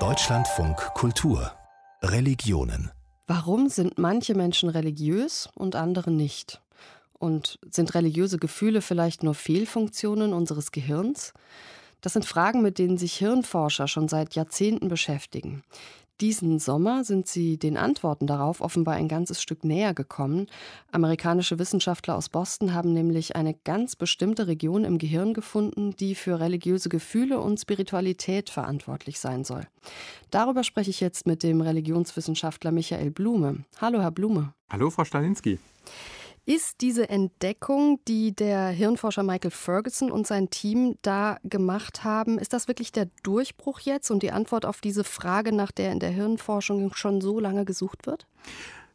Deutschlandfunk Kultur Religionen Warum sind manche Menschen religiös und andere nicht? Und sind religiöse Gefühle vielleicht nur Fehlfunktionen unseres Gehirns? Das sind Fragen, mit denen sich Hirnforscher schon seit Jahrzehnten beschäftigen. Diesen Sommer sind sie den Antworten darauf offenbar ein ganzes Stück näher gekommen. Amerikanische Wissenschaftler aus Boston haben nämlich eine ganz bestimmte Region im Gehirn gefunden, die für religiöse Gefühle und Spiritualität verantwortlich sein soll. Darüber spreche ich jetzt mit dem Religionswissenschaftler Michael Blume. Hallo, Herr Blume. Hallo, Frau Stalinski. Ist diese Entdeckung, die der Hirnforscher Michael Ferguson und sein Team da gemacht haben, ist das wirklich der Durchbruch jetzt und die Antwort auf diese Frage, nach der in der Hirnforschung schon so lange gesucht wird?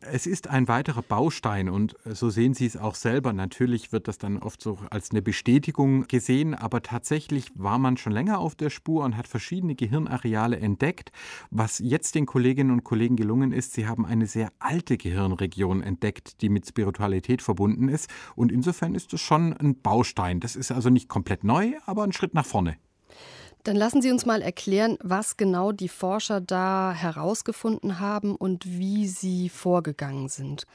Es ist ein weiterer Baustein und so sehen Sie es auch selber. Natürlich wird das dann oft so als eine Bestätigung gesehen, aber tatsächlich war man schon länger auf der Spur und hat verschiedene Gehirnareale entdeckt. Was jetzt den Kolleginnen und Kollegen gelungen ist, sie haben eine sehr alte Gehirnregion entdeckt, die mit Spiritualität verbunden ist und insofern ist es schon ein Baustein. Das ist also nicht komplett neu, aber ein Schritt nach vorne. Dann lassen Sie uns mal erklären, was genau die Forscher da herausgefunden haben und wie sie vorgegangen sind.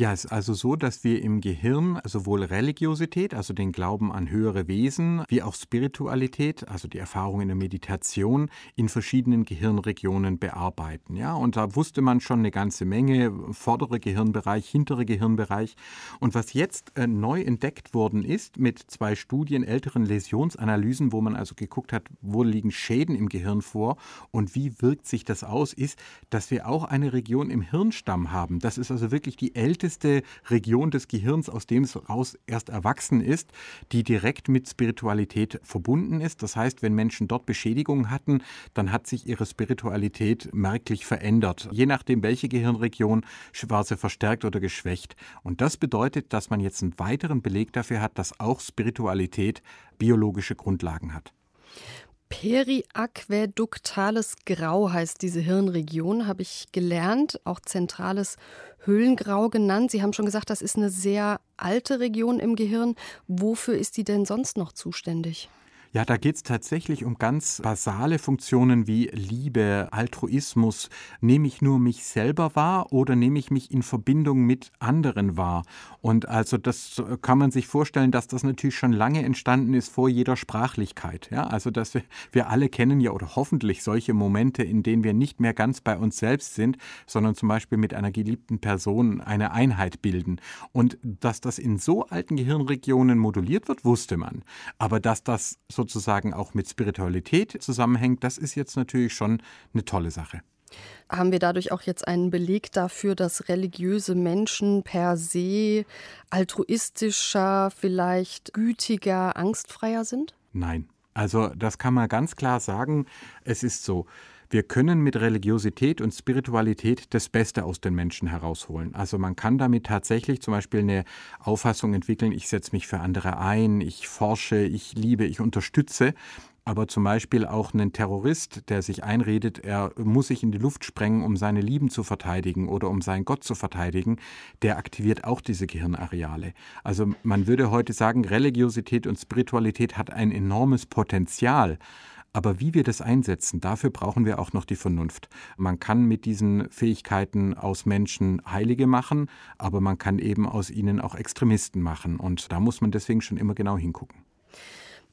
Ja, es ist also so, dass wir im Gehirn sowohl Religiosität, also den Glauben an höhere Wesen, wie auch Spiritualität, also die Erfahrung in der Meditation, in verschiedenen Gehirnregionen bearbeiten. Ja, und da wusste man schon eine ganze Menge, vordere Gehirnbereich, hintere Gehirnbereich. Und was jetzt äh, neu entdeckt worden ist mit zwei Studien, älteren Läsionsanalysen, wo man also geguckt hat, wo liegen Schäden im Gehirn vor und wie wirkt sich das aus, ist, dass wir auch eine Region im Hirnstamm haben. Das ist also wirklich die älteste älteste Region des Gehirns, aus dem es raus erst erwachsen ist, die direkt mit Spiritualität verbunden ist. Das heißt, wenn Menschen dort Beschädigungen hatten, dann hat sich ihre Spiritualität merklich verändert. Je nachdem, welche Gehirnregion war sie verstärkt oder geschwächt. Und das bedeutet, dass man jetzt einen weiteren Beleg dafür hat, dass auch Spiritualität biologische Grundlagen hat. Periaquäduktales Grau heißt diese Hirnregion, habe ich gelernt, auch zentrales Höhlengrau genannt. Sie haben schon gesagt, das ist eine sehr alte Region im Gehirn. Wofür ist die denn sonst noch zuständig? Ja, da geht es tatsächlich um ganz basale Funktionen wie Liebe, Altruismus. Nehme ich nur mich selber wahr oder nehme ich mich in Verbindung mit anderen wahr? Und also das kann man sich vorstellen, dass das natürlich schon lange entstanden ist vor jeder Sprachlichkeit. Ja, also dass wir, wir alle kennen ja oder hoffentlich solche Momente, in denen wir nicht mehr ganz bei uns selbst sind, sondern zum Beispiel mit einer geliebten Person eine Einheit bilden. Und dass das in so alten Gehirnregionen moduliert wird, wusste man. Aber dass das so sozusagen auch mit Spiritualität zusammenhängt, das ist jetzt natürlich schon eine tolle Sache. Haben wir dadurch auch jetzt einen Beleg dafür, dass religiöse Menschen per se altruistischer, vielleicht gütiger, angstfreier sind? Nein. Also das kann man ganz klar sagen. Es ist so. Wir können mit Religiosität und Spiritualität das Beste aus den Menschen herausholen. Also man kann damit tatsächlich zum Beispiel eine Auffassung entwickeln, ich setze mich für andere ein, ich forsche, ich liebe, ich unterstütze. Aber zum Beispiel auch einen Terrorist, der sich einredet, er muss sich in die Luft sprengen, um seine Lieben zu verteidigen oder um seinen Gott zu verteidigen, der aktiviert auch diese Gehirnareale. Also man würde heute sagen, Religiosität und Spiritualität hat ein enormes Potenzial. Aber wie wir das einsetzen, dafür brauchen wir auch noch die Vernunft. Man kann mit diesen Fähigkeiten aus Menschen Heilige machen, aber man kann eben aus ihnen auch Extremisten machen. Und da muss man deswegen schon immer genau hingucken.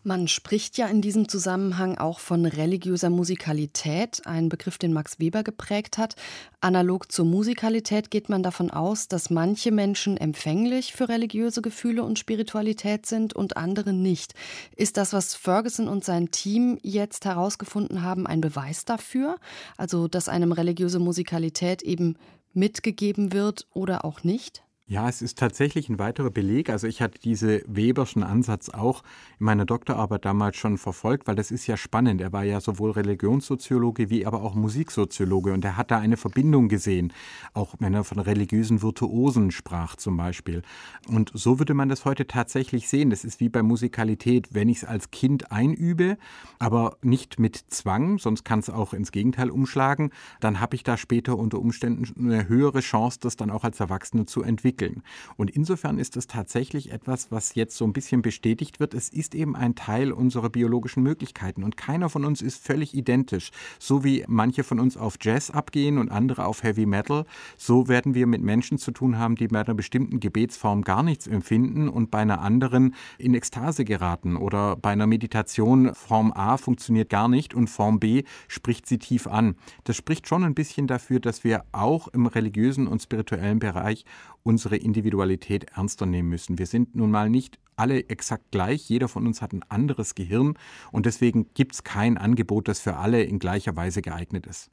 Man spricht ja in diesem Zusammenhang auch von religiöser Musikalität, ein Begriff, den Max Weber geprägt hat. Analog zur Musikalität geht man davon aus, dass manche Menschen empfänglich für religiöse Gefühle und Spiritualität sind und andere nicht. Ist das, was Ferguson und sein Team jetzt herausgefunden haben, ein Beweis dafür? Also, dass einem religiöse Musikalität eben mitgegeben wird oder auch nicht? Ja, es ist tatsächlich ein weiterer Beleg. Also ich hatte diese Weberschen Ansatz auch in meiner Doktorarbeit damals schon verfolgt, weil das ist ja spannend. Er war ja sowohl Religionssoziologe wie aber auch Musiksoziologe und er hat da eine Verbindung gesehen, auch wenn er von religiösen Virtuosen sprach zum Beispiel. Und so würde man das heute tatsächlich sehen. Das ist wie bei Musikalität, wenn ich es als Kind einübe, aber nicht mit Zwang, sonst kann es auch ins Gegenteil umschlagen, dann habe ich da später unter Umständen eine höhere Chance, das dann auch als Erwachsene zu entwickeln entwickeln. Und insofern ist es tatsächlich etwas, was jetzt so ein bisschen bestätigt wird. Es ist eben ein Teil unserer biologischen Möglichkeiten und keiner von uns ist völlig identisch. So wie manche von uns auf Jazz abgehen und andere auf Heavy Metal, so werden wir mit Menschen zu tun haben, die bei einer bestimmten Gebetsform gar nichts empfinden und bei einer anderen in Ekstase geraten oder bei einer Meditation Form A funktioniert gar nicht und Form B spricht sie tief an. Das spricht schon ein bisschen dafür, dass wir auch im religiösen und spirituellen Bereich unsere Individualität ernster nehmen müssen. Wir sind nun mal nicht alle exakt gleich. Jeder von uns hat ein anderes Gehirn und deswegen gibt es kein Angebot, das für alle in gleicher Weise geeignet ist.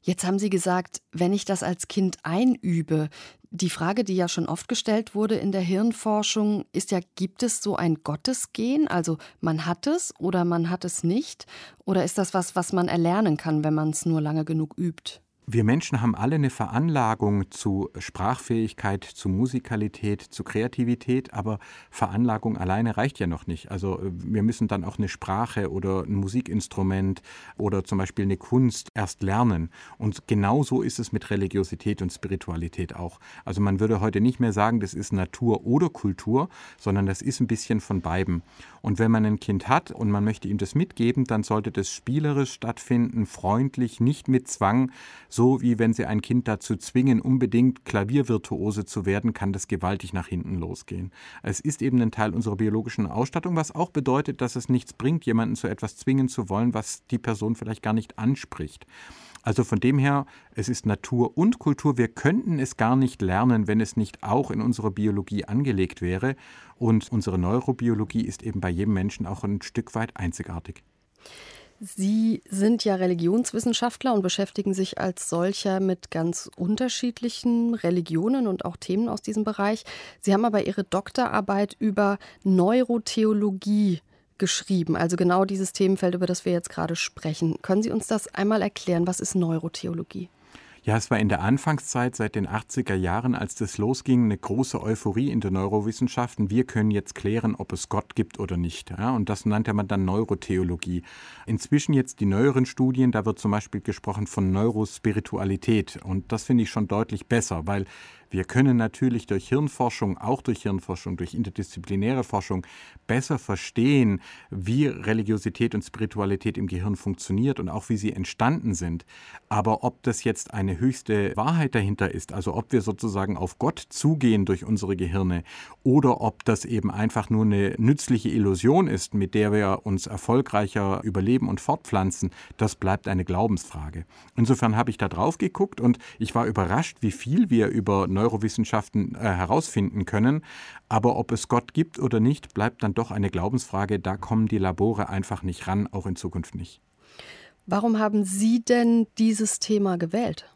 Jetzt haben Sie gesagt, wenn ich das als Kind einübe, die Frage, die ja schon oft gestellt wurde in der Hirnforschung, ist ja, gibt es so ein Gottesgen? Also man hat es oder man hat es nicht? Oder ist das was, was man erlernen kann, wenn man es nur lange genug übt? Wir Menschen haben alle eine Veranlagung zu Sprachfähigkeit, zu Musikalität, zu Kreativität, aber Veranlagung alleine reicht ja noch nicht. Also äh, wir müssen dann auch eine Sprache oder ein Musikinstrument oder zum Beispiel eine Kunst erst lernen. Und genauso ist es mit Religiosität und Spiritualität auch. Also man würde heute nicht mehr sagen, das ist Natur oder Kultur, sondern das ist ein bisschen von beiden. Und wenn man ein Kind hat und man möchte ihm das mitgeben, dann sollte das spielerisch stattfinden, freundlich, nicht mit Zwang so wie wenn Sie ein Kind dazu zwingen, unbedingt Klaviervirtuose zu werden, kann das gewaltig nach hinten losgehen. Es ist eben ein Teil unserer biologischen Ausstattung, was auch bedeutet, dass es nichts bringt, jemanden zu etwas zwingen zu wollen, was die Person vielleicht gar nicht anspricht. Also von dem her, es ist Natur und Kultur. Wir könnten es gar nicht lernen, wenn es nicht auch in unserer Biologie angelegt wäre. Und unsere Neurobiologie ist eben bei jedem Menschen auch ein Stück weit einzigartig. Sie sind ja Religionswissenschaftler und beschäftigen sich als solcher mit ganz unterschiedlichen Religionen und auch Themen aus diesem Bereich. Sie haben aber Ihre Doktorarbeit über Neurotheologie geschrieben, also genau dieses Themenfeld, über das wir jetzt gerade sprechen. Können Sie uns das einmal erklären? Was ist Neurotheologie? Ja, es war in der Anfangszeit seit den 80er Jahren, als das losging, eine große Euphorie in der Neurowissenschaften. Wir können jetzt klären, ob es Gott gibt oder nicht. Ja, und das nannte man dann Neurotheologie. Inzwischen jetzt die neueren Studien, da wird zum Beispiel gesprochen von Neurospiritualität. Und das finde ich schon deutlich besser, weil wir können natürlich durch Hirnforschung, auch durch Hirnforschung, durch interdisziplinäre Forschung besser verstehen, wie Religiosität und Spiritualität im Gehirn funktioniert und auch wie sie entstanden sind. Aber ob das jetzt eine höchste Wahrheit dahinter ist, also ob wir sozusagen auf Gott zugehen durch unsere Gehirne oder ob das eben einfach nur eine nützliche Illusion ist, mit der wir uns erfolgreicher überleben und fortpflanzen, das bleibt eine Glaubensfrage. Insofern habe ich da drauf geguckt und ich war überrascht, wie viel wir über Neurowissenschaften äh, herausfinden können. Aber ob es Gott gibt oder nicht, bleibt dann doch eine Glaubensfrage. Da kommen die Labore einfach nicht ran, auch in Zukunft nicht. Warum haben Sie denn dieses Thema gewählt?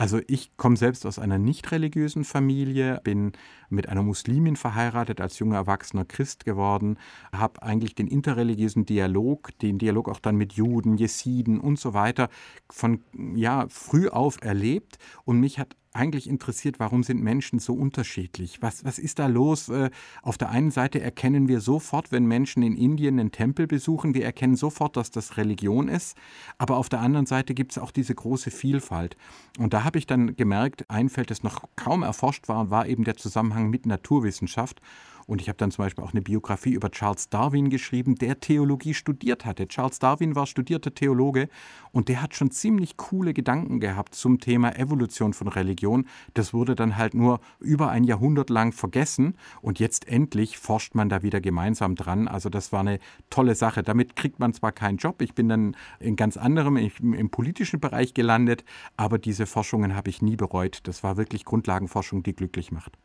Also ich komme selbst aus einer nicht religiösen Familie, bin mit einer Muslimin verheiratet, als junger Erwachsener Christ geworden, habe eigentlich den interreligiösen Dialog, den Dialog auch dann mit Juden, Jesiden und so weiter von ja früh auf erlebt und mich hat eigentlich interessiert, warum sind Menschen so unterschiedlich? Was, was ist da los? Äh, auf der einen Seite erkennen wir sofort, wenn Menschen in Indien einen Tempel besuchen, wir erkennen sofort, dass das Religion ist. Aber auf der anderen Seite gibt es auch diese große Vielfalt. Und da habe ich dann gemerkt, ein Feld, das noch kaum erforscht war, war eben der Zusammenhang mit Naturwissenschaft. Und ich habe dann zum Beispiel auch eine Biografie über Charles Darwin geschrieben, der Theologie studiert hatte. Charles Darwin war studierter Theologe und der hat schon ziemlich coole Gedanken gehabt zum Thema Evolution von Religion. Das wurde dann halt nur über ein Jahrhundert lang vergessen und jetzt endlich forscht man da wieder gemeinsam dran. Also das war eine tolle Sache. Damit kriegt man zwar keinen Job, ich bin dann in ganz anderem, im, im politischen Bereich gelandet, aber diese Forschungen habe ich nie bereut. Das war wirklich Grundlagenforschung, die glücklich macht.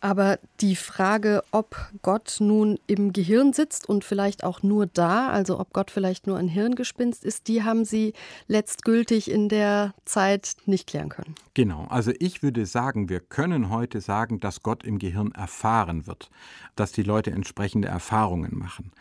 Aber die Frage, ob Gott nun im Gehirn sitzt und vielleicht auch nur da, also ob Gott vielleicht nur ein Hirngespinst ist, die haben Sie letztgültig in der Zeit nicht klären können. Genau, also ich würde sagen, wir können heute sagen, dass Gott im Gehirn erfahren wird, dass die Leute entsprechende Erfahrungen machen.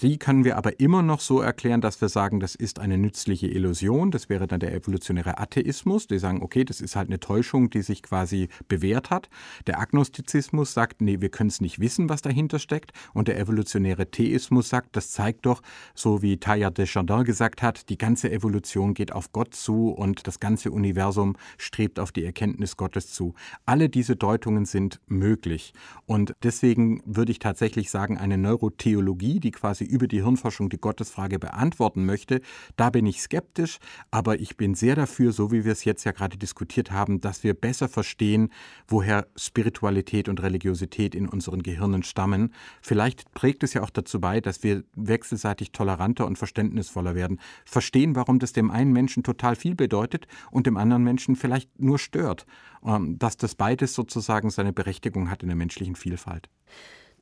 Die können wir aber immer noch so erklären, dass wir sagen, das ist eine nützliche Illusion. Das wäre dann der evolutionäre Atheismus. Die sagen, okay, das ist halt eine Täuschung, die sich quasi bewährt hat. Der Agnostizismus sagt, nee, wir können es nicht wissen, was dahinter steckt. Und der evolutionäre Theismus sagt, das zeigt doch, so wie Teilhard de Chardin gesagt hat, die ganze Evolution geht auf Gott zu und das ganze Universum strebt auf die Erkenntnis Gottes zu. Alle diese Deutungen sind möglich. Und deswegen würde ich tatsächlich sagen, eine Neurotheologie, die quasi über die Hirnforschung die Gottesfrage beantworten möchte. Da bin ich skeptisch, aber ich bin sehr dafür, so wie wir es jetzt ja gerade diskutiert haben, dass wir besser verstehen, woher Spiritualität und Religiosität in unseren Gehirnen stammen. Vielleicht trägt es ja auch dazu bei, dass wir wechselseitig toleranter und verständnisvoller werden. Verstehen, warum das dem einen Menschen total viel bedeutet und dem anderen Menschen vielleicht nur stört. Ähm, dass das beides sozusagen seine Berechtigung hat in der menschlichen Vielfalt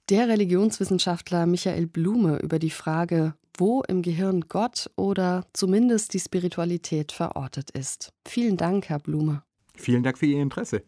der Religionswissenschaftler Michael Blume über die Frage, wo im Gehirn Gott oder zumindest die Spiritualität verortet ist. Vielen Dank, Herr Blume. Vielen Dank für Ihr Interesse.